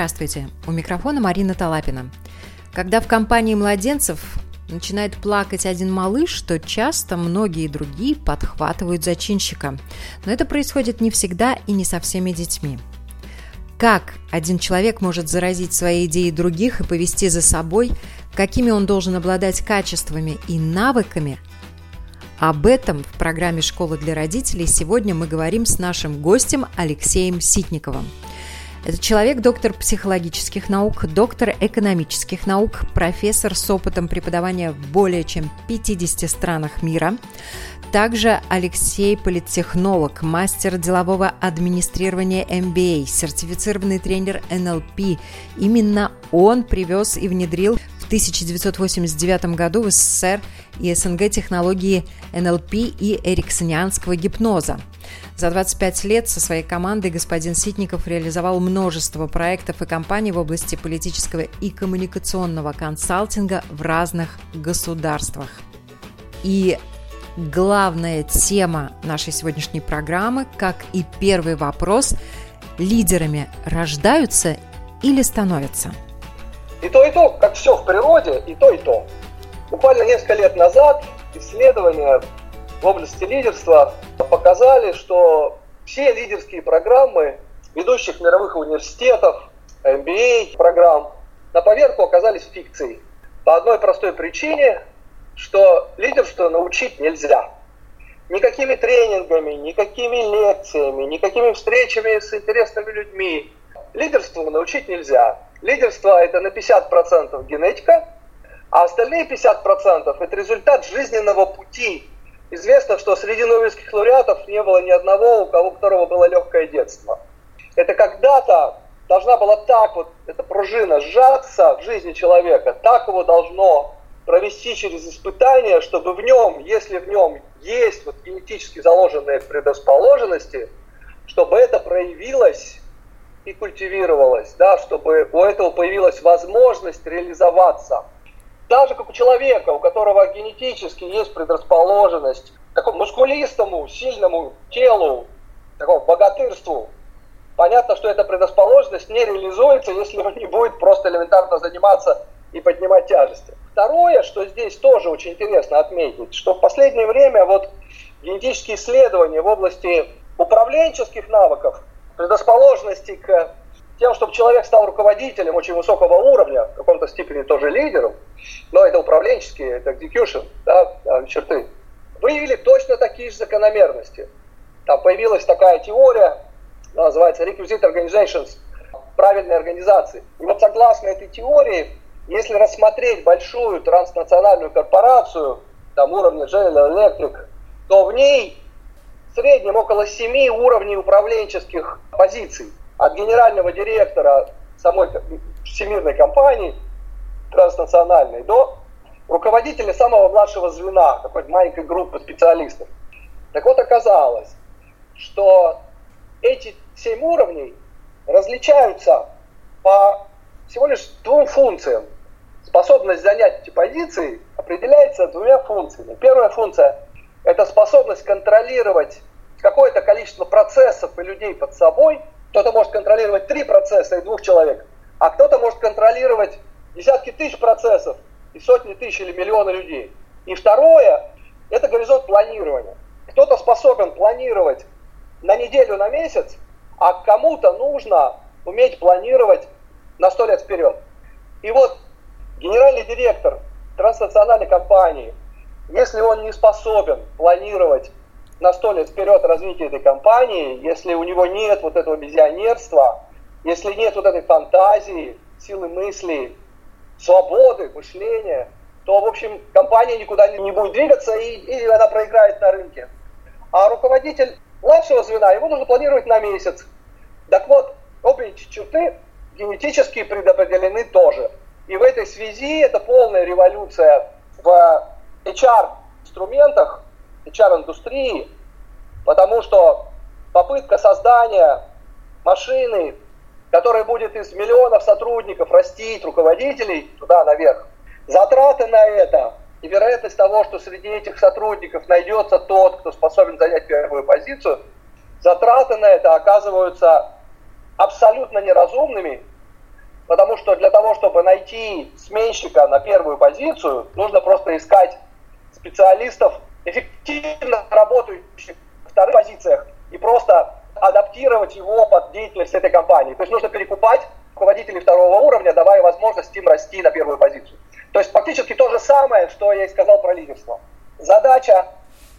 Здравствуйте! У микрофона Марина Талапина. Когда в компании младенцев начинает плакать один малыш, то часто многие другие подхватывают зачинщика. Но это происходит не всегда и не со всеми детьми. Как один человек может заразить свои идеи других и повести за собой, какими он должен обладать качествами и навыками, об этом в программе «Школа для родителей» сегодня мы говорим с нашим гостем Алексеем Ситниковым – это человек, доктор психологических наук, доктор экономических наук, профессор с опытом преподавания в более чем 50 странах мира. Также Алексей – политтехнолог, мастер делового администрирования MBA, сертифицированный тренер NLP. Именно он привез и внедрил 1989 году в СССР и СНГ технологии НЛП и эриксонианского гипноза – за 25 лет со своей командой господин Ситников реализовал множество проектов и компаний в области политического и коммуникационного консалтинга в разных государствах. И главная тема нашей сегодняшней программы, как и первый вопрос, лидерами рождаются или становятся? И то, и то, как все в природе, и то, и то. Буквально несколько лет назад исследования в области лидерства показали, что все лидерские программы ведущих мировых университетов, MBA программ на поверку оказались фикцией. По одной простой причине, что лидерство научить нельзя. Никакими тренингами, никакими лекциями, никакими встречами с интересными людьми. Лидерству научить нельзя. Лидерство это на 50% генетика, а остальные 50% это результат жизненного пути Известно, что среди нобелевских лауреатов не было ни одного, у кого у которого было легкое детство. Это когда-то должна была так вот, эта пружина сжаться в жизни человека, так его должно провести через испытания, чтобы в нем, если в нем есть вот генетически заложенные предрасположенности, чтобы это проявилось и культивировалось, да, чтобы у этого появилась возможность реализоваться – даже как у человека, у которого генетически есть предрасположенность к такому мускулистому, сильному телу, такому богатырству, понятно, что эта предрасположенность не реализуется, если он не будет просто элементарно заниматься и поднимать тяжести. Второе, что здесь тоже очень интересно отметить, что в последнее время вот генетические исследования в области управленческих навыков, предрасположенности к тем, чтобы человек стал руководителем очень высокого уровня, в каком-то степени тоже лидером, но это управленческие, это execution, да, черты, выявили точно такие же закономерности. Там появилась такая теория, называется Requisite Organizations, правильной организации. И вот согласно этой теории, если рассмотреть большую транснациональную корпорацию, там уровня General Electric, то в ней в среднем около семи уровней управленческих позиций от генерального директора самой всемирной компании транснациональной до руководителя самого младшего звена, какой-то маленькой группы специалистов. Так вот оказалось, что эти семь уровней различаются по всего лишь двум функциям. Способность занять эти позиции определяется двумя функциями. Первая функция – это способность контролировать какое-то количество процессов и людей под собой – кто-то может контролировать три процесса и двух человек, а кто-то может контролировать десятки тысяч процессов и сотни тысяч или миллионы людей. И второе, это горизонт планирования. Кто-то способен планировать на неделю, на месяц, а кому-то нужно уметь планировать на сто лет вперед. И вот генеральный директор транснациональной компании, если он не способен планировать на сто лет вперед развития этой компании, если у него нет вот этого визионерства, если нет вот этой фантазии, силы мысли, свободы, мышления, то, в общем, компания никуда не будет двигаться и, и она проиграет на рынке. А руководитель младшего звена, его нужно планировать на месяц. Так вот, обе эти черты генетически предопределены тоже. И в этой связи это полная революция в HR-инструментах, HR-индустрии, потому что попытка создания машины, которая будет из миллионов сотрудников растить руководителей туда наверх, затраты на это и вероятность того, что среди этих сотрудников найдется тот, кто способен занять первую позицию, затраты на это оказываются абсолютно неразумными, потому что для того, чтобы найти сменщика на первую позицию, нужно просто искать специалистов, эффективно работающих в вторых позициях, и просто адаптировать его под деятельность этой компании. То есть нужно перекупать руководителей второго уровня, давая возможность им расти на первую позицию. То есть фактически то же самое, что я и сказал про лидерство. Задача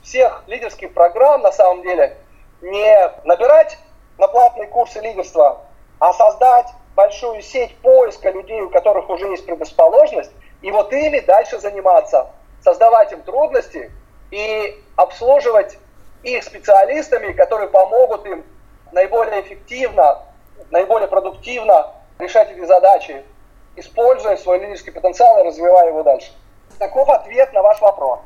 всех лидерских программ на самом деле не набирать на платные курсы лидерства, а создать большую сеть поиска людей, у которых уже есть предрасположенность, и вот ими дальше заниматься, создавать им трудности и обслуживать их специалистами, которые помогут им наиболее эффективно, наиболее продуктивно решать эти задачи, используя свой лидерский потенциал и развивая его дальше. Таков ответ на ваш вопрос.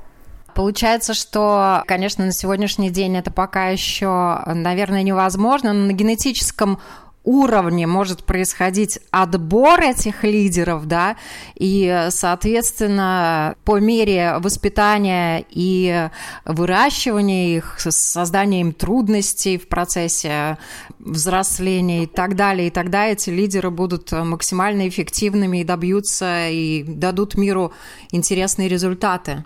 Получается, что, конечно, на сегодняшний день это пока еще, наверное, невозможно, но на генетическом уровне может происходить отбор этих лидеров, да, и, соответственно, по мере воспитания и выращивания их, создания им трудностей в процессе взросления и так далее, и тогда эти лидеры будут максимально эффективными и добьются, и дадут миру интересные результаты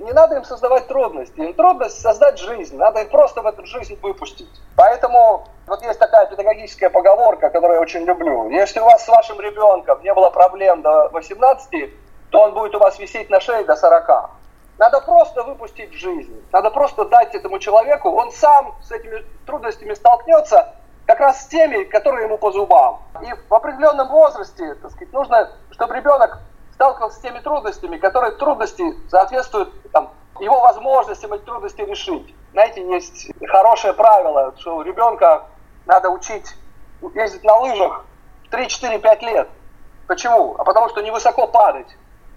не надо им создавать трудности. Им трудность создать жизнь. Надо их просто в эту жизнь выпустить. Поэтому вот есть такая педагогическая поговорка, которую я очень люблю. Если у вас с вашим ребенком не было проблем до 18, то он будет у вас висеть на шее до 40. Надо просто выпустить жизнь. Надо просто дать этому человеку, он сам с этими трудностями столкнется, как раз с теми, которые ему по зубам. И в определенном возрасте, так сказать, нужно, чтобы ребенок сталкивался с теми трудностями, которые трудности соответствуют там, его возможностям эти трудности решить. Знаете, есть хорошее правило, что у ребенка надо учить ездить на лыжах 3-4-5 лет. Почему? А потому что невысоко падать.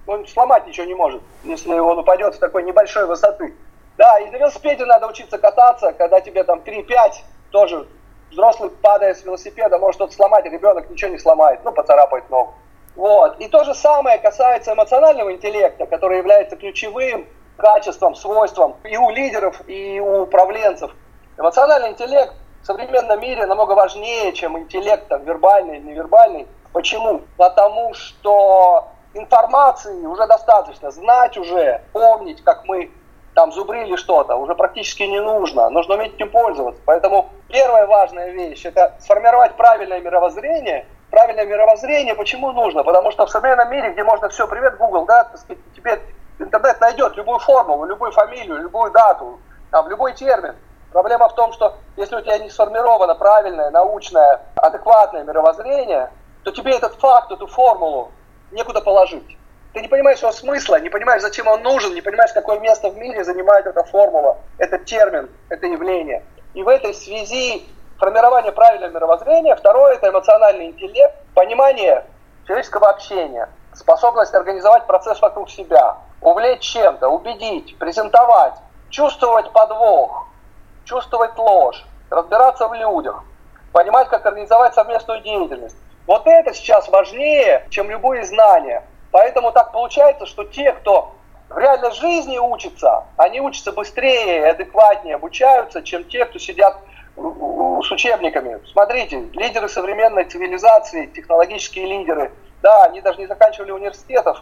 Он сломать ничего не может, если он упадет с такой небольшой высоты. Да, и на велосипеде надо учиться кататься, когда тебе там 3-5, тоже взрослый падая с велосипеда, может что-то сломать, а ребенок ничего не сломает, ну, поцарапает ногу. Вот. И то же самое касается эмоционального интеллекта, который является ключевым качеством, свойством и у лидеров, и у управленцев. Эмоциональный интеллект в современном мире намного важнее, чем интеллект там, вербальный или невербальный. Почему? Потому что информации уже достаточно, знать уже, помнить, как мы там зубрили что-то, уже практически не нужно. Нужно уметь этим пользоваться. Поэтому первая важная вещь – это сформировать правильное мировоззрение – правильное мировоззрение. Почему нужно? Потому что в современном мире, где можно все, привет, Google, да, сказать, тебе интернет найдет любую формулу, любую фамилию, любую дату, там, любой термин. Проблема в том, что если у тебя не сформировано правильное, научное, адекватное мировоззрение, то тебе этот факт, эту формулу некуда положить. Ты не понимаешь его смысла, не понимаешь, зачем он нужен, не понимаешь, какое место в мире занимает эта формула, этот термин, это явление. И в этой связи формирование правильного мировоззрения, второе – это эмоциональный интеллект, понимание человеческого общения, способность организовать процесс вокруг себя, увлечь чем-то, убедить, презентовать, чувствовать подвох, чувствовать ложь, разбираться в людях, понимать, как организовать совместную деятельность. Вот это сейчас важнее, чем любые знания. Поэтому так получается, что те, кто в реальной жизни учатся, они учатся быстрее адекватнее обучаются, чем те, кто сидят с учебниками. Смотрите, лидеры современной цивилизации, технологические лидеры, да, они даже не заканчивали университетов,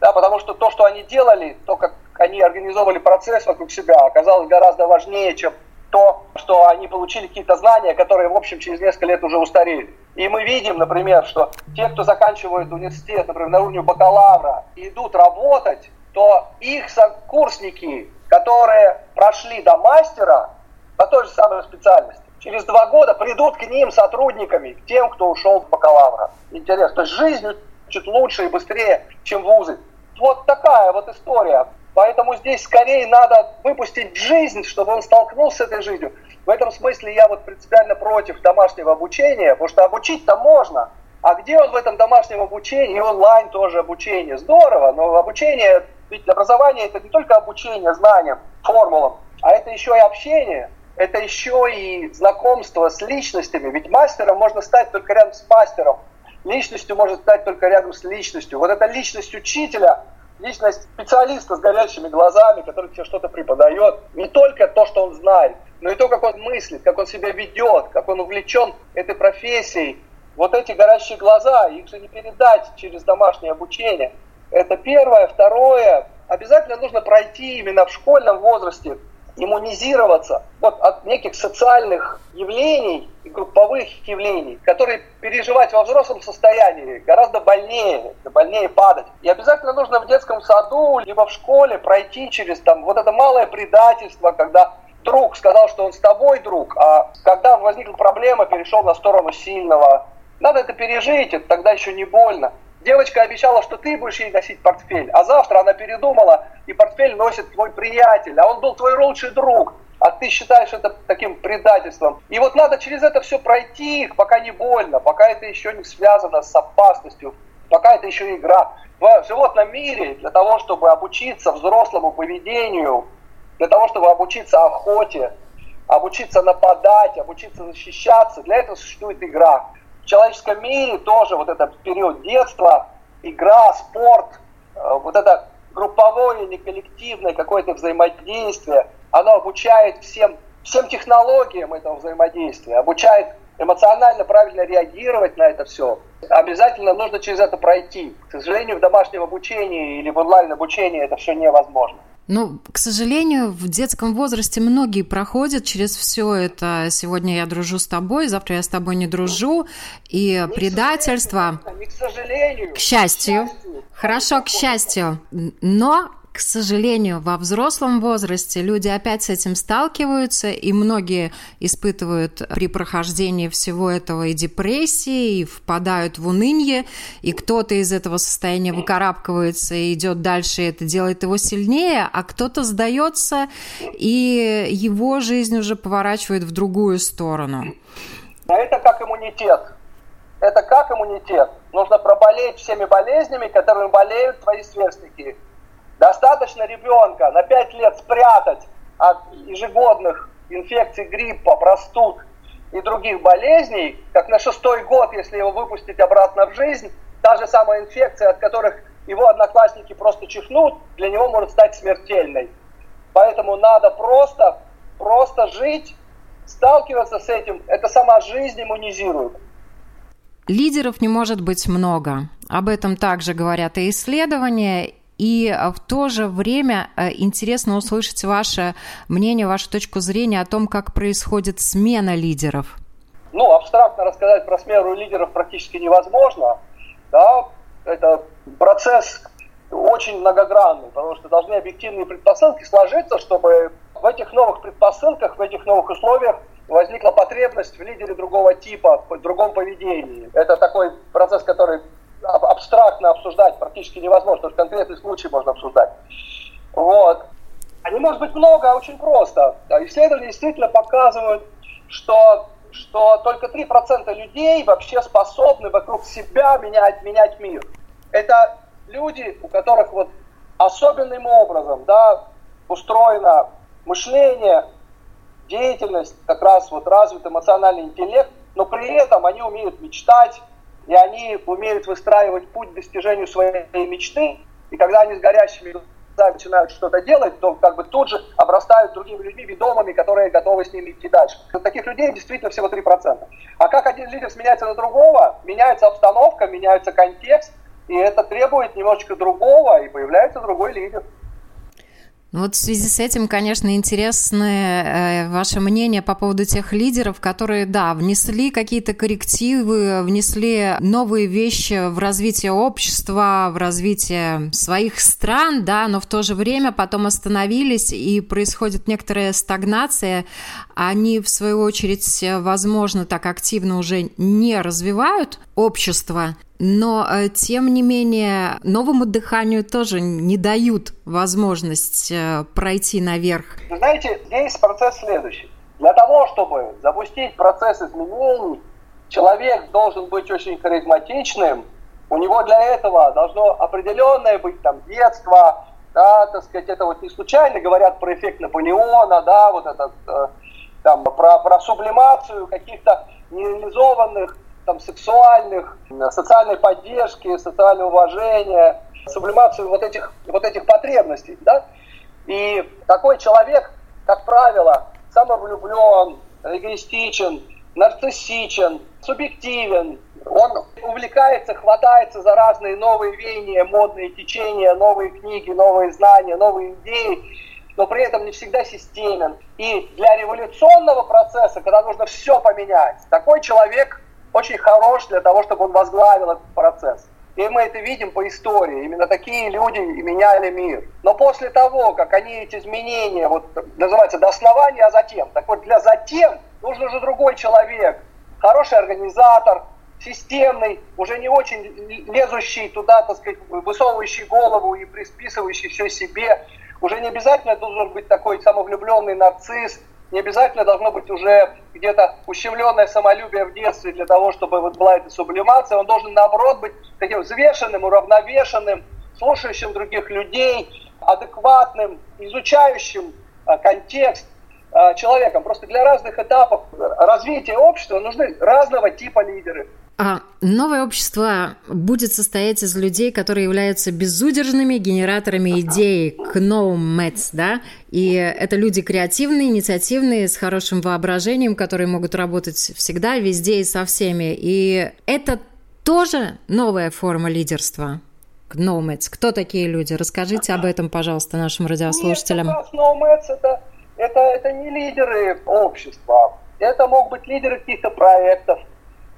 да, потому что то, что они делали, то, как они организовывали процесс вокруг себя, оказалось гораздо важнее, чем то, что они получили какие-то знания, которые, в общем, через несколько лет уже устарели. И мы видим, например, что те, кто заканчивает университет, например, на уровне бакалавра, и идут работать, то их сокурсники, которые прошли до мастера, по той же самой специальности. Через два года придут к ним сотрудниками, к тем, кто ушел в бакалавра. Интересно. То есть жизнь чуть лучше и быстрее, чем вузы. Вот такая вот история. Поэтому здесь скорее надо выпустить жизнь, чтобы он столкнулся с этой жизнью. В этом смысле я вот принципиально против домашнего обучения, потому что обучить-то можно, А где он в этом домашнем обучении, и онлайн тоже обучение? Здорово, но обучение, ведь образование это не только обучение знаниям, формулам, а это еще и общение, это еще и знакомство с личностями. Ведь мастером можно стать только рядом с мастером, личностью можно стать только рядом с личностью. Вот эта личность учителя, личность специалиста с горящими глазами, который тебе что-то преподает, не только то, что он знает, но и то, как он мыслит, как он себя ведет, как он увлечен этой профессией. Вот эти горящие глаза, их же не передать через домашнее обучение. Это первое. Второе, обязательно нужно пройти именно в школьном возрасте иммунизироваться вот от неких социальных явлений и групповых явлений, которые переживать во взрослом состоянии гораздо больнее, больнее падать. И обязательно нужно в детском саду, либо в школе пройти через там вот это малое предательство, когда друг сказал, что он с тобой друг, а когда возникла проблема, перешел на сторону сильного. Надо это пережить, это тогда еще не больно. Девочка обещала, что ты будешь ей носить портфель, а завтра она передумала, и портфель носит твой приятель, а он был твой лучший друг, а ты считаешь это таким предательством. И вот надо через это все пройти, пока не больно, пока это еще не связано с опасностью, пока это еще игра. В животном мире для того, чтобы обучиться взрослому поведению, для того, чтобы обучиться охоте, обучиться нападать, обучиться защищаться, для этого существует игра человеческом мире тоже вот этот период детства, игра, спорт, э, вот это групповое, не коллективное какое-то взаимодействие, оно обучает всем, всем технологиям этого взаимодействия, обучает эмоционально правильно реагировать на это все. Обязательно нужно через это пройти. К сожалению, в домашнем обучении или в онлайн обучении это все невозможно. Ну, к сожалению, в детском возрасте многие проходят через все это. Сегодня я дружу с тобой, завтра я с тобой не дружу. И не предательство... К, сожалению. К счастью. К счастью. Хорошо, к счастью. Но к сожалению, во взрослом возрасте люди опять с этим сталкиваются, и многие испытывают при прохождении всего этого и депрессии, и впадают в уныние, и кто-то из этого состояния выкарабкивается и идет дальше, и это делает его сильнее, а кто-то сдается, и его жизнь уже поворачивает в другую сторону. А это как иммунитет. Это как иммунитет. Нужно проболеть всеми болезнями, которыми болеют твои сверстники – Достаточно ребенка на 5 лет спрятать от ежегодных инфекций гриппа, простуд и других болезней, как на шестой год, если его выпустить обратно в жизнь, та же самая инфекция, от которых его одноклассники просто чихнут, для него может стать смертельной. Поэтому надо просто, просто жить, сталкиваться с этим. Это сама жизнь иммунизирует. Лидеров не может быть много. Об этом также говорят и исследования. И э, в то же время э, интересно услышать ваше мнение, вашу точку зрения о том, как происходит смена лидеров. Ну, абстрактно рассказать про смену лидеров практически невозможно. Да? Это процесс очень многогранный, потому что должны объективные предпосылки сложиться, чтобы в этих новых предпосылках, в этих новых условиях возникла потребность в лидере другого типа, в другом поведении. Это такой процесс, который абстрактно обсуждать практически невозможно, потому что конкретный случай можно обсуждать. Вот. А не может быть много, а очень просто. Исследования действительно показывают, что, что только 3% людей вообще способны вокруг себя менять, менять мир. Это люди, у которых вот особенным образом да, устроено мышление, деятельность, как раз вот развит эмоциональный интеллект, но при этом они умеют мечтать, и они умеют выстраивать путь к достижению своей мечты, и когда они с горящими глазами начинают что-то делать, то как бы тут же обрастают другими людьми, ведомыми, которые готовы с ними идти дальше. Таких людей действительно всего 3%. А как один лидер сменяется на другого, меняется обстановка, меняется контекст, и это требует немножечко другого, и появляется другой лидер. Ну вот в связи с этим, конечно, интересно э, ваше мнение по поводу тех лидеров, которые, да, внесли какие-то коррективы, внесли новые вещи в развитие общества, в развитие своих стран, да, но в то же время потом остановились, и происходит некоторая стагнация. Они, в свою очередь, возможно, так активно уже не развивают общество, но, э, тем не менее, новому дыханию тоже не дают возможность э, пройти наверх. знаете, здесь процесс следующий. Для того, чтобы запустить процесс изменений, человек должен быть очень харизматичным, у него для этого должно определенное быть там детство, да, так сказать, это вот не случайно говорят про эффект Наполеона, да, вот этот, э, там, про, про сублимацию каких-то нереализованных там, сексуальных, социальной поддержки, социального уважения, сублимацию вот этих, вот этих потребностей, да, и такой человек, как правило, самовлюблен, эгоистичен, нарциссичен, субъективен, он увлекается, хватается за разные новые веяния, модные течения, новые книги, новые знания, новые идеи, но при этом не всегда системен. И для революционного процесса, когда нужно все поменять, такой человек очень хорош для того, чтобы он возглавил этот процесс. И мы это видим по истории. Именно такие люди меняли мир. Но после того, как они эти изменения, вот называется до основания, а затем. Так вот, для затем нужен уже другой человек. Хороший организатор, системный, уже не очень лезущий туда, так сказать, высовывающий голову и присписывающий все себе. Уже не обязательно должен быть такой самовлюбленный нарцисс, не обязательно должно быть уже где-то ущемленное самолюбие в детстве для того, чтобы вот была эта сублимация. Он должен, наоборот, быть таким взвешенным, уравновешенным, слушающим других людей, адекватным, изучающим а, контекст, а, человеком. Просто для разных этапов развития общества нужны разного типа лидеры. А новое общество будет состоять из людей, которые являются безудержными генераторами идей КНОУМЭЦ, да? И это люди креативные, инициативные, с хорошим воображением, которые могут работать всегда, везде и со всеми. И это тоже новая форма лидерства. КНОУМЭЦ. Кто такие люди? Расскажите об этом, пожалуйста, нашим радиослушателям. Нет, КНОУМЭЦ это, это, это не лидеры общества. Это могут быть лидеры каких-то проектов,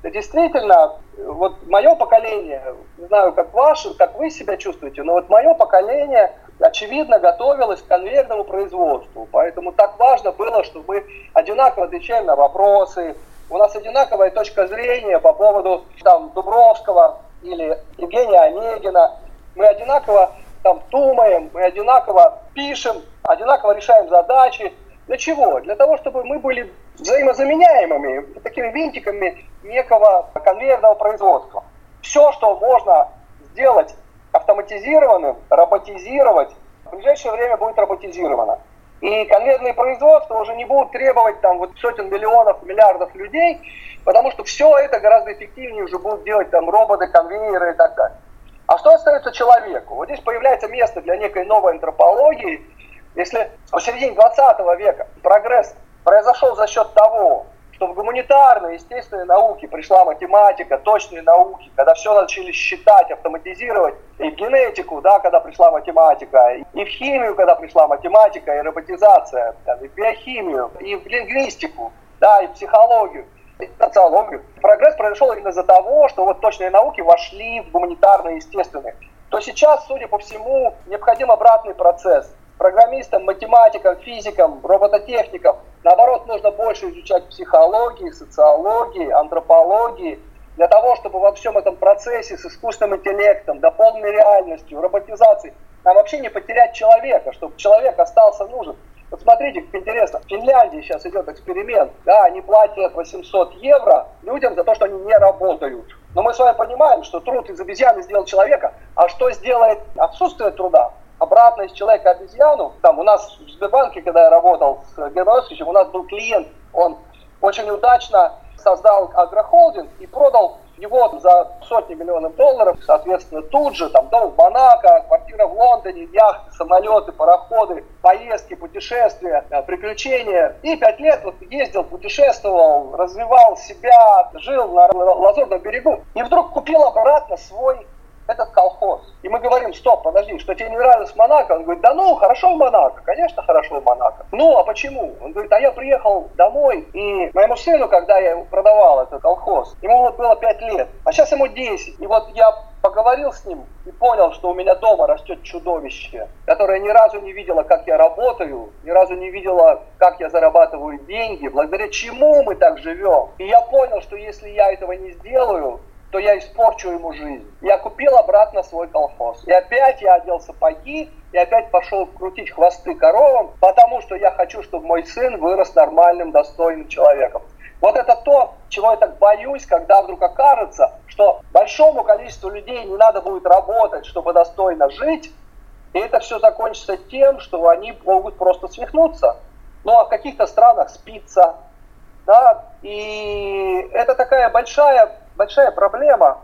действительно, вот мое поколение, не знаю, как ваше, как вы себя чувствуете, но вот мое поколение, очевидно, готовилось к конвейерному производству. Поэтому так важно было, чтобы мы одинаково отвечаем на вопросы, у нас одинаковая точка зрения по поводу там, Дубровского или Евгения Онегина. Мы одинаково там думаем, мы одинаково пишем, одинаково решаем задачи. Для чего? Для того, чтобы мы были взаимозаменяемыми, такими винтиками некого конвейерного производства. Все, что можно сделать автоматизированным, роботизировать, в ближайшее время будет роботизировано. И конвейерные производства уже не будут требовать там вот сотен миллионов, миллиардов людей, потому что все это гораздо эффективнее уже будут делать там роботы, конвейеры и так далее. А что остается человеку? Вот здесь появляется место для некой новой антропологии, если в середине 20 века прогресс произошел за счет того, что в гуманитарные, естественные науки пришла математика, точные науки, когда все начали считать, автоматизировать, и в генетику, да, когда пришла математика, и в химию, когда пришла математика, и роботизация, и в биохимию, и в лингвистику, да, и в психологию, и в социологию. Прогресс произошел именно из-за того, что вот точные науки вошли в гуманитарные, естественные. То сейчас, судя по всему, необходим обратный процесс – программистам, математикам, физикам, робототехникам. Наоборот, нужно больше изучать психологии, социологии, антропологии, для того, чтобы во всем этом процессе с искусственным интеллектом, до полной реальностью, роботизацией, нам вообще не потерять человека, чтобы человек остался нужен. Вот смотрите, как интересно, в Финляндии сейчас идет эксперимент, да, они платят 800 евро людям за то, что они не работают. Но мы с вами понимаем, что труд из обезьяны сделал человека, а что сделает отсутствие труда? Обратно из человека обезьяну. Там у нас в Сбербанке, когда я работал с Германом у нас был клиент, он очень удачно создал агрохолдинг и продал его за сотни миллионов долларов, соответственно, тут же, там, дом в Монако, квартира в Лондоне, яхты, самолеты, пароходы, поездки, путешествия, э, приключения. И пять лет вот ездил, путешествовал, развивал себя, жил на Лазурном берегу. И вдруг купил обратно свой этот колхоз. И мы говорим, стоп, подожди, что тебе не нравилось Монако? Он говорит, да ну, хорошо в Монако, конечно, хорошо в Монако. Ну, а почему? Он говорит, а я приехал домой, и моему сыну, когда я продавал этот колхоз, ему вот было 5 лет, а сейчас ему 10. И вот я поговорил с ним и понял, что у меня дома растет чудовище, которое ни разу не видела, как я работаю, ни разу не видела, как я зарабатываю деньги, благодаря чему мы так живем. И я понял, что если я этого не сделаю, то я испорчу ему жизнь. Я купил обратно свой колхоз. И опять я одел сапоги, и опять пошел крутить хвосты коровам, потому что я хочу, чтобы мой сын вырос нормальным, достойным человеком. Вот это то, чего я так боюсь, когда вдруг окажется, что большому количеству людей не надо будет работать, чтобы достойно жить, и это все закончится тем, что они могут просто свихнуться. Ну а в каких-то странах спится. Да? И это такая большая, большая проблема,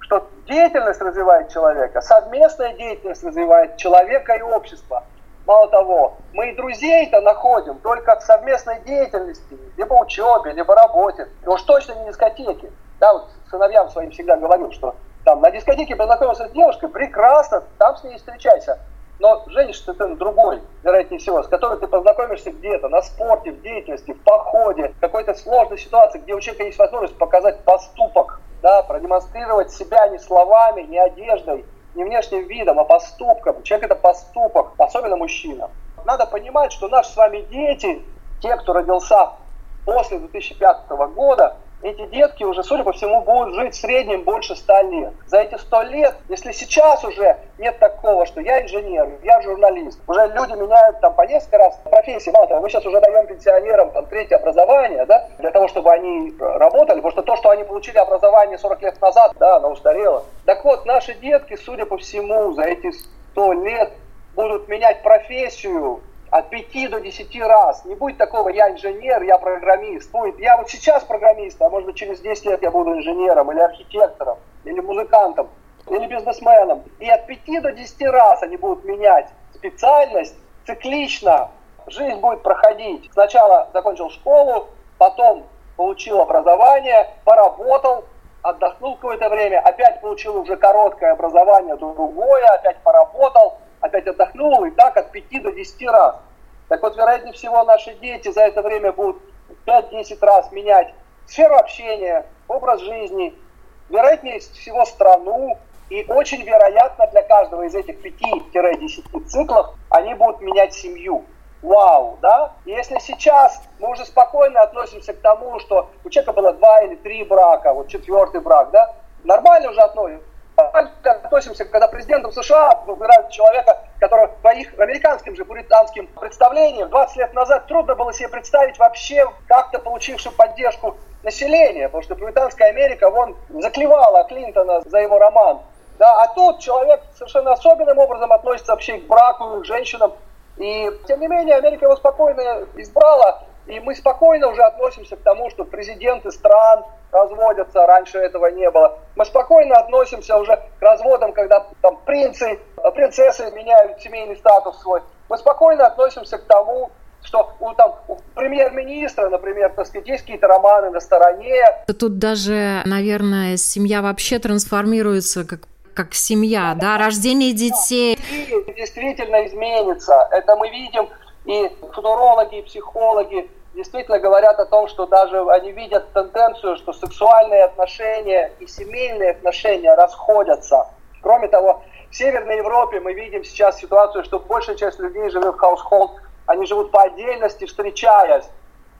что деятельность развивает человека, совместная деятельность развивает человека и общество. Мало того, мы и друзей-то находим только в совместной деятельности, либо учебе, либо работе. И уж точно не дискотеки. Да, вот сыновьям своим всегда говорю, что там на дискотеке познакомился с девушкой, прекрасно, там с ней встречайся. Но женишься ты другой, вероятнее всего, с которой ты познакомишься где-то, на спорте, в деятельности, в походе, в какой-то сложной ситуации, где у человека есть возможность показать поступок, да, продемонстрировать себя не словами, не одеждой, не внешним видом, а поступком. Человек это поступок, особенно мужчина. Надо понимать, что наши с вами дети, те, кто родился после 2005 года, эти детки уже, судя по всему, будут жить в среднем больше 100 лет. За эти 100 лет, если сейчас уже нет такого, что я инженер, я журналист, уже люди меняют там по несколько раз профессии, мало того, мы сейчас уже даем пенсионерам там третье образование, да, для того, чтобы они работали, потому что то, что они получили образование 40 лет назад, да, оно устарело. Так вот, наши детки, судя по всему, за эти 100 лет будут менять профессию, от 5 до 10 раз. Не будет такого, я инженер, я программист. Будет, я вот сейчас программист, а может быть через 10 лет я буду инженером или архитектором, или музыкантом, или бизнесменом. И от 5 до 10 раз они будут менять специальность циклично. Жизнь будет проходить. Сначала закончил школу, потом получил образование, поработал, отдохнул какое-то время, опять получил уже короткое образование, другое, опять поработал, опять отдохнул, и так от 5 до 10 раз. Так вот, вероятнее всего, наши дети за это время будут 5-10 раз менять сферу общения, образ жизни, вероятнее всего страну, и очень вероятно для каждого из этих 5-10 циклов они будут менять семью. Вау, да? Если сейчас мы уже спокойно относимся к тому, что у человека было два или три брака, вот четвертый брак, да, нормально уже относимся относимся, когда президентом США выбирают человека, который по их американским же пуританским представлениям 20 лет назад трудно было себе представить вообще как-то получившую поддержку населения, потому что пуританская Америка, вон, заклевала Клинтона за его роман. Да, а тут человек совершенно особенным образом относится вообще к браку, к женщинам. И, тем не менее, Америка его спокойно избрала, и мы спокойно уже относимся к тому, что президенты стран разводятся, раньше этого не было. Мы спокойно относимся уже к разводам, когда там принцы, принцессы меняют семейный статус свой. Мы спокойно относимся к тому, что у, там, у премьер-министра, например, так сказать, есть какие-то романы на стороне. Тут даже, наверное, семья вообще трансформируется как как семья, да, рождение детей. Действительно изменится. Это мы видим и футурологи, и психологи действительно говорят о том, что даже они видят тенденцию, что сексуальные отношения и семейные отношения расходятся. Кроме того, в Северной Европе мы видим сейчас ситуацию, что большая часть людей живет в household, они живут по отдельности, встречаясь.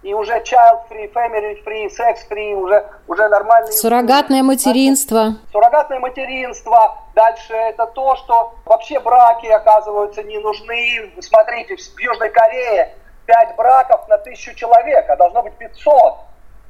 И уже child-free, family-free, sex-free, уже, уже нормальные... Суррогатное материнство. Суррогатное материнство. Дальше это то, что вообще браки оказываются не нужны. Смотрите, в Южной Корее 5 браков на тысячу человек, а должно быть 500.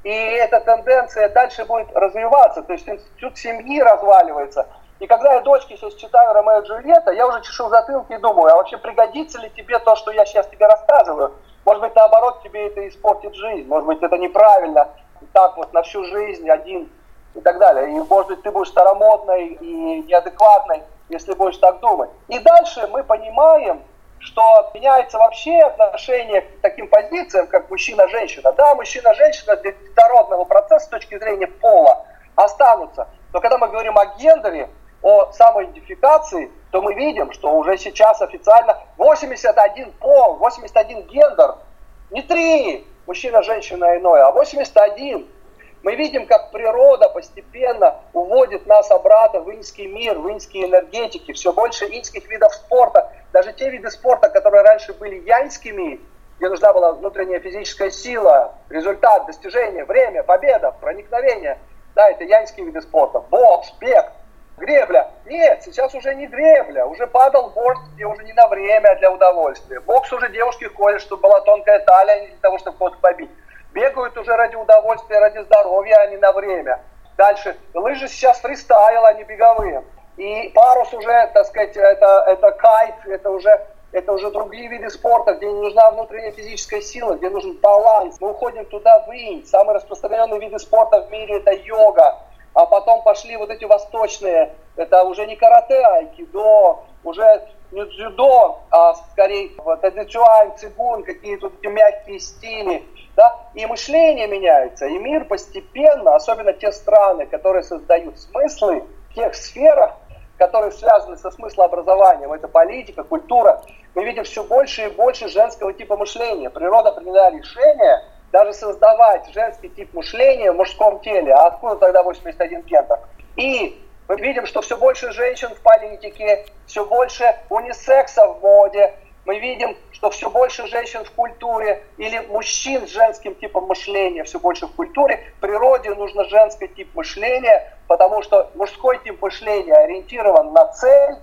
И эта тенденция дальше будет развиваться, то есть институт семьи разваливается. И когда я дочке сейчас читаю Ромео и Джульетта, я уже чешу затылки и думаю, а вообще пригодится ли тебе то, что я сейчас тебе рассказываю? Может быть, наоборот, тебе это испортит жизнь, может быть, это неправильно, так вот на всю жизнь один и так далее. И, может быть, ты будешь старомодной и неадекватной, если будешь так думать. И дальше мы понимаем, что меняется вообще отношение к таким позициям, как мужчина-женщина. Да, мужчина-женщина для детородного процесса с точки зрения пола останутся. Но когда мы говорим о гендере, о самоидентификации, то мы видим, что уже сейчас официально 81 пол, 81 гендер, не три, мужчина, женщина, иное, а 81. Мы видим, как природа постепенно уводит нас обратно в инский мир, в инские энергетики, все больше инских видов спорта, даже те виды спорта, которые раньше были яньскими, где нужна была внутренняя физическая сила, результат, достижение, время, победа, проникновение. Да, это яньские виды спорта. Бокс, бег, гребля. Нет, сейчас уже не гребля, уже падал борт, где уже не на время, а для удовольствия. Бокс уже девушки ходят, чтобы была тонкая талия, не для того, чтобы кого-то побить. бегают уже ради удовольствия, ради здоровья, а не на время. Дальше, лыжи сейчас фристайл, а не беговые. И парус уже, так сказать, это, это кайт, это уже, это уже другие виды спорта, где не нужна внутренняя физическая сила, где нужен баланс. Мы уходим туда в инь. Самые распространенные виды спорта в мире это йога. А потом пошли вот эти восточные, это уже не карате, а айкидо, уже не дзюдо, а скорее тадзичуань, цигун, какие-то эти мягкие стили. Да? И мышление меняется, и мир постепенно, особенно те страны, которые создают смыслы в тех сферах, которые связаны со смыслообразованием, это политика, культура, мы видим все больше и больше женского типа мышления. Природа приняла решение даже создавать женский тип мышления в мужском теле. А откуда тогда 81 гендер? И мы видим, что все больше женщин в политике, все больше унисекса в моде. Мы видим, что все больше женщин в культуре или мужчин с женским типом мышления все больше в культуре. В природе нужно женский тип мышления, потому что мужской тип мышления ориентирован на цель,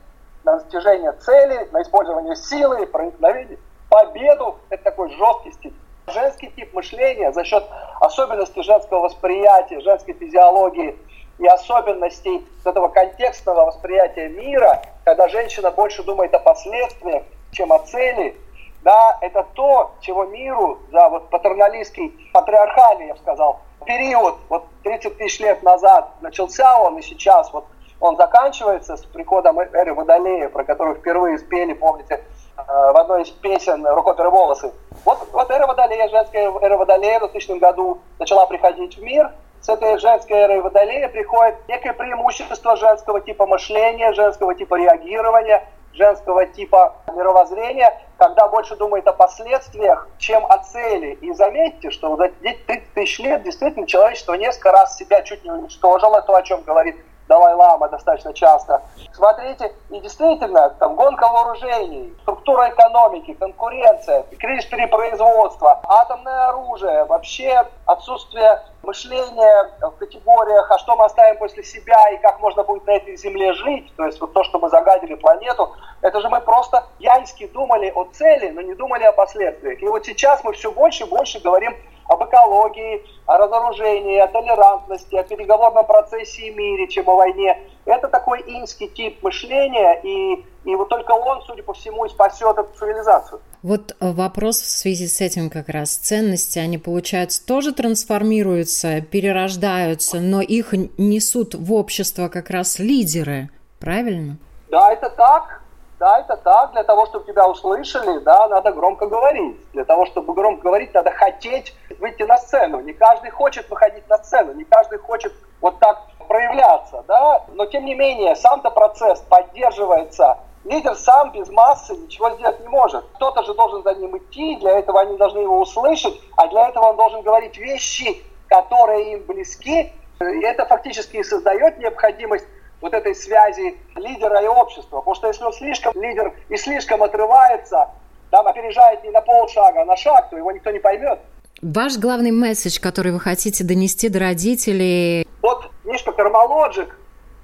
на достижение цели, на использование силы, проникновение, победу. Это такой жесткий стиль. Женский тип мышления за счет особенностей женского восприятия, женской физиологии – и особенностей этого контекстного восприятия мира, когда женщина больше думает о последствиях, чем о цели, да, это то, чего миру за вот патерналистский, патриархальный, я бы сказал, период, вот 30 тысяч лет назад начался он, и сейчас вот он заканчивается с приходом эры Водолея, про которую впервые спели, помните, э, в одной из песен «Рукоперы волосы». Вот, вот эра Водолея, женская эра Водолея в 2000 году начала приходить в мир – с этой женской эрой Водолея приходит некое преимущество женского типа мышления, женского типа реагирования, женского типа мировоззрения, когда больше думает о последствиях, чем о цели. И заметьте, что за 30 тысяч лет действительно человечество несколько раз себя чуть не уничтожило, то, о чем говорит Далай-Лама достаточно часто. Смотрите, и действительно, там гонка вооружений, структура экономики, конкуренция, кризис перепроизводства, атомное оружие, вообще отсутствие мышления в категориях, а что мы оставим после себя и как можно будет на этой земле жить, то есть вот то, что мы загадили планету, это же мы просто яньски думали о цели, но не думали о последствиях. И вот сейчас мы все больше и больше говорим об экологии, о разоружении, о толерантности, о переговорном процессе и мире, чем о войне. Это такой инский тип мышления, и, и вот только он, судя по всему, и спасет эту цивилизацию. Вот э, вопрос в связи с этим как раз. Ценности, они, получается, тоже трансформируются, перерождаются, но их несут в общество как раз лидеры, правильно? Да, это так. Да, это так. Для того, чтобы тебя услышали, да, надо громко говорить. Для того, чтобы громко говорить, надо хотеть выйти на сцену. Не каждый хочет выходить на сцену, не каждый хочет вот так проявляться, да. Но тем не менее, сам-то процесс поддерживается. Лидер сам без массы ничего сделать не может. Кто-то же должен за ним идти, для этого они должны его услышать, а для этого он должен говорить вещи, которые им близки. И это фактически и создает необходимость вот этой связи лидера и общества. Потому что если он слишком лидер и слишком отрывается, там опережает не на полшага, а на шаг, то его никто не поймет. Ваш главный месседж, который вы хотите донести до родителей? Вот книжка «Кармалоджик»,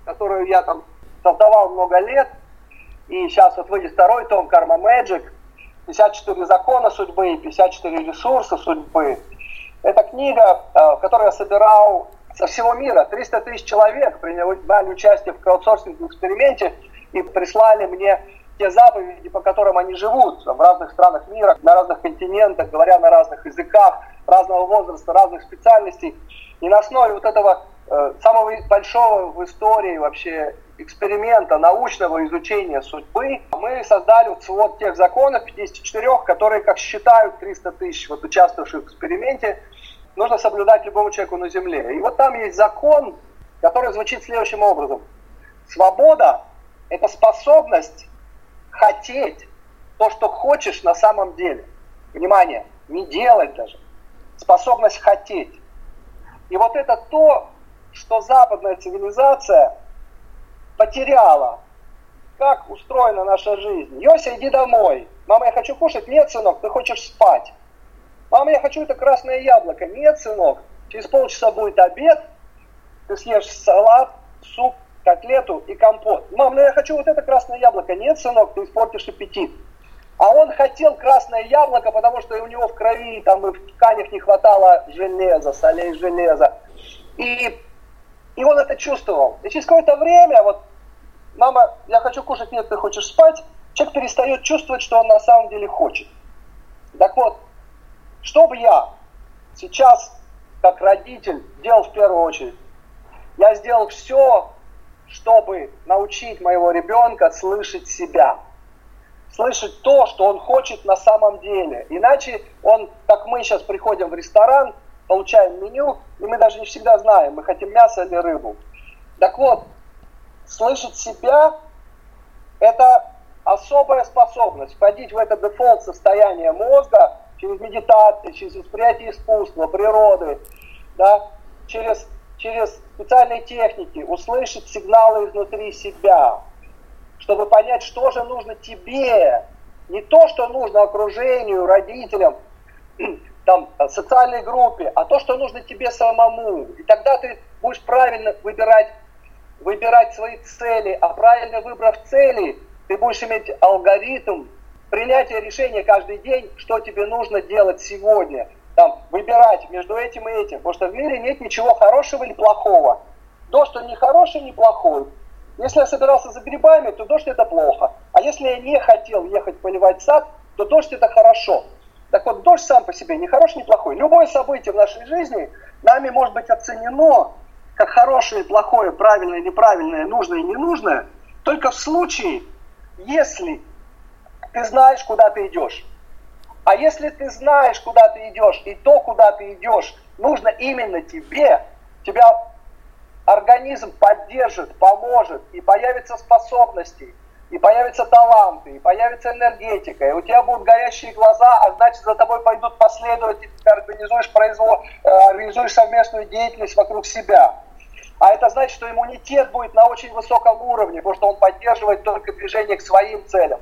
которую я там создавал много лет, и сейчас вот выйдет второй том «Карма Magic», 54 закона судьбы и 54 ресурса судьбы. Это книга, э, в которой я собирал со всего мира. 300 тысяч человек приняли участие в краудсорсинговом эксперименте и прислали мне те заповеди, по которым они живут в разных странах мира, на разных континентах, говоря на разных языках, разного возраста, разных специальностей. И на основе вот этого э, самого большого в истории вообще эксперимента научного изучения судьбы мы создали вот свод тех законов 54, которые, как считают 300 тысяч вот участвовавших в эксперименте, нужно соблюдать любому человеку на земле. И вот там есть закон, который звучит следующим образом. Свобода – это способность хотеть то, что хочешь на самом деле. Внимание, не делать даже. Способность хотеть. И вот это то, что западная цивилизация потеряла. Как устроена наша жизнь? Йося, иди домой. Мама, я хочу кушать. Нет, сынок, ты хочешь спать. Мама, я хочу это красное яблоко. Нет, сынок, через полчаса будет обед, ты съешь салат, суп, котлету и компот. Мам, ну я хочу вот это красное яблоко. Нет, сынок, ты испортишь аппетит. А он хотел красное яблоко, потому что у него в крови там и в тканях не хватало железа, солей железа. И, и он это чувствовал. И через какое-то время, вот, мама, я хочу кушать, нет, ты хочешь спать, человек перестает чувствовать, что он на самом деле хочет. Так вот, что бы я сейчас, как родитель, делал в первую очередь? Я сделал все, чтобы научить моего ребенка слышать себя. Слышать то, что он хочет на самом деле. Иначе он, как мы сейчас приходим в ресторан, получаем меню, и мы даже не всегда знаем, мы хотим мясо или рыбу. Так вот, слышать себя – это особая способность входить в это дефолт состояние мозга через медитацию, через восприятие искусства, природы, да, через, через специальные техники, услышать сигналы изнутри себя, чтобы понять, что же нужно тебе, не то, что нужно окружению, родителям, там, социальной группе, а то, что нужно тебе самому. И тогда ты будешь правильно выбирать, выбирать свои цели, а правильно выбрав цели, ты будешь иметь алгоритм принятия решения каждый день, что тебе нужно делать сегодня. Там, выбирать между этим и этим. Потому что в мире нет ничего хорошего или плохого. То, что не хороший, не плохой. Если я собирался за грибами, то дождь это плохо. А если я не хотел ехать поливать сад, то дождь это хорошо. Так вот, дождь сам по себе не хороший, не плохой. Любое событие в нашей жизни нами может быть оценено как хорошее, плохое, правильное, неправильное, нужное и ненужное, только в случае, если ты знаешь, куда ты идешь. А если ты знаешь, куда ты идешь, и то, куда ты идешь, нужно именно тебе, тебя организм поддержит, поможет, и появятся способности, и появятся таланты, и появится энергетика, и у тебя будут горящие глаза, а значит за тобой пойдут последователи, ты организуешь, произвол, э, организуешь совместную деятельность вокруг себя. А это значит, что иммунитет будет на очень высоком уровне, потому что он поддерживает только движение к своим целям.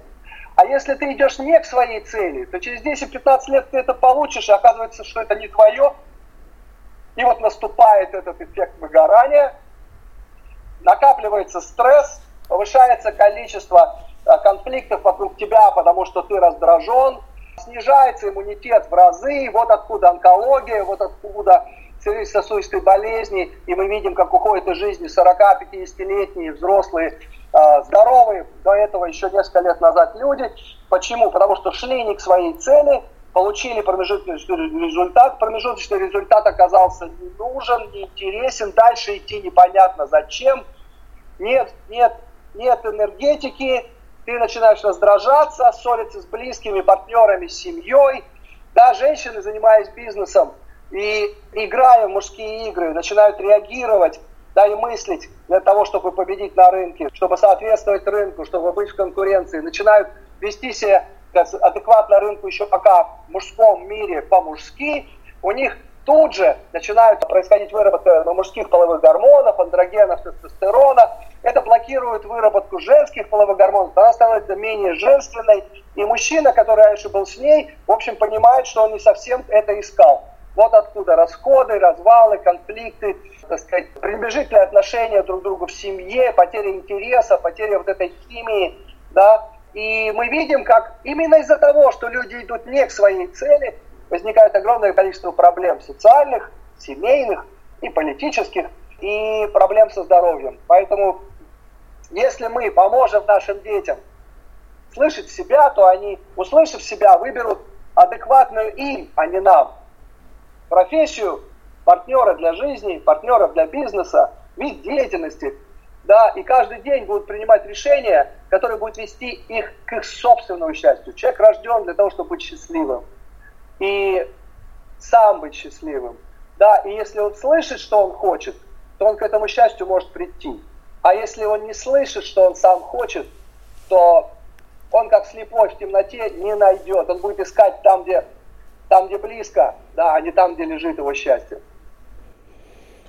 А если ты идешь не к своей цели, то через 10-15 лет ты это получишь, и оказывается, что это не твое. И вот наступает этот эффект выгорания, накапливается стресс, повышается количество а, конфликтов вокруг тебя, потому что ты раздражен, снижается иммунитет в разы, вот откуда онкология, вот откуда сердечно-сосудистой болезни, и мы видим, как уходят из жизни 40-50-летние взрослые, э, здоровые, до этого еще несколько лет назад люди. Почему? Потому что шли не к своей цели, получили промежуточный результат, промежуточный результат оказался не нужен, не интересен, дальше идти непонятно зачем. Нет, нет, нет энергетики, ты начинаешь раздражаться, ссориться с близкими, партнерами, семьей. Да, женщины, занимаясь бизнесом, и играя в мужские игры, начинают реагировать, да, и мыслить для того, чтобы победить на рынке, чтобы соответствовать рынку, чтобы быть в конкуренции, начинают вести себя адекватно рынку еще пока в мужском мире по-мужски, у них тут же начинают происходить выработка мужских половых гормонов, андрогенов, тестостерона. Это блокирует выработку женских половых гормонов, она становится менее женственной. И мужчина, который раньше был с ней, в общем, понимает, что он не совсем это искал. Вот откуда расходы, развалы, конфликты, так сказать, пренебрежительное отношение друг к другу в семье, потеря интереса, потеря вот этой химии, да. И мы видим, как именно из-за того, что люди идут не к своей цели, возникает огромное количество проблем социальных, семейных и политических, и проблем со здоровьем. Поэтому, если мы поможем нашим детям слышать себя, то они, услышав себя, выберут адекватную им, а не нам профессию, партнера для жизни, партнера для бизнеса, вид деятельности, да, и каждый день будут принимать решения, которые будут вести их к их собственному счастью. Человек рожден для того, чтобы быть счастливым. И сам быть счастливым. Да, и если он слышит, что он хочет, то он к этому счастью может прийти. А если он не слышит, что он сам хочет, то он как слепой в темноте не найдет. Он будет искать там, где там, где близко, да, а не там, где лежит его счастье.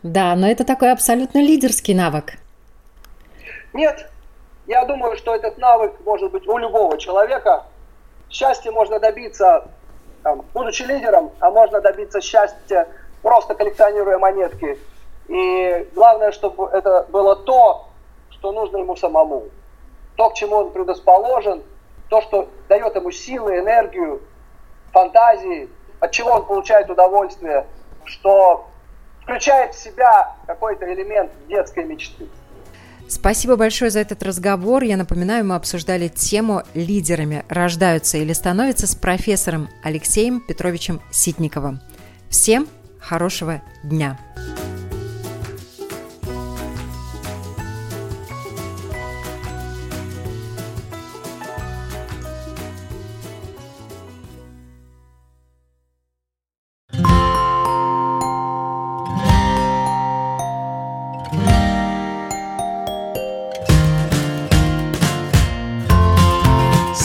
Да, но это такой абсолютно лидерский навык. Нет, я думаю, что этот навык может быть у любого человека. Счастье можно добиться, там, будучи лидером, а можно добиться счастья, просто коллекционируя монетки. И главное, чтобы это было то, что нужно ему самому. То, к чему он предрасположен, то, что дает ему силы, энергию, фантазии, от чего он получает удовольствие, что включает в себя какой-то элемент детской мечты. Спасибо большое за этот разговор. Я напоминаю, мы обсуждали тему «Лидерами рождаются или становятся» с профессором Алексеем Петровичем Ситниковым. Всем хорошего дня!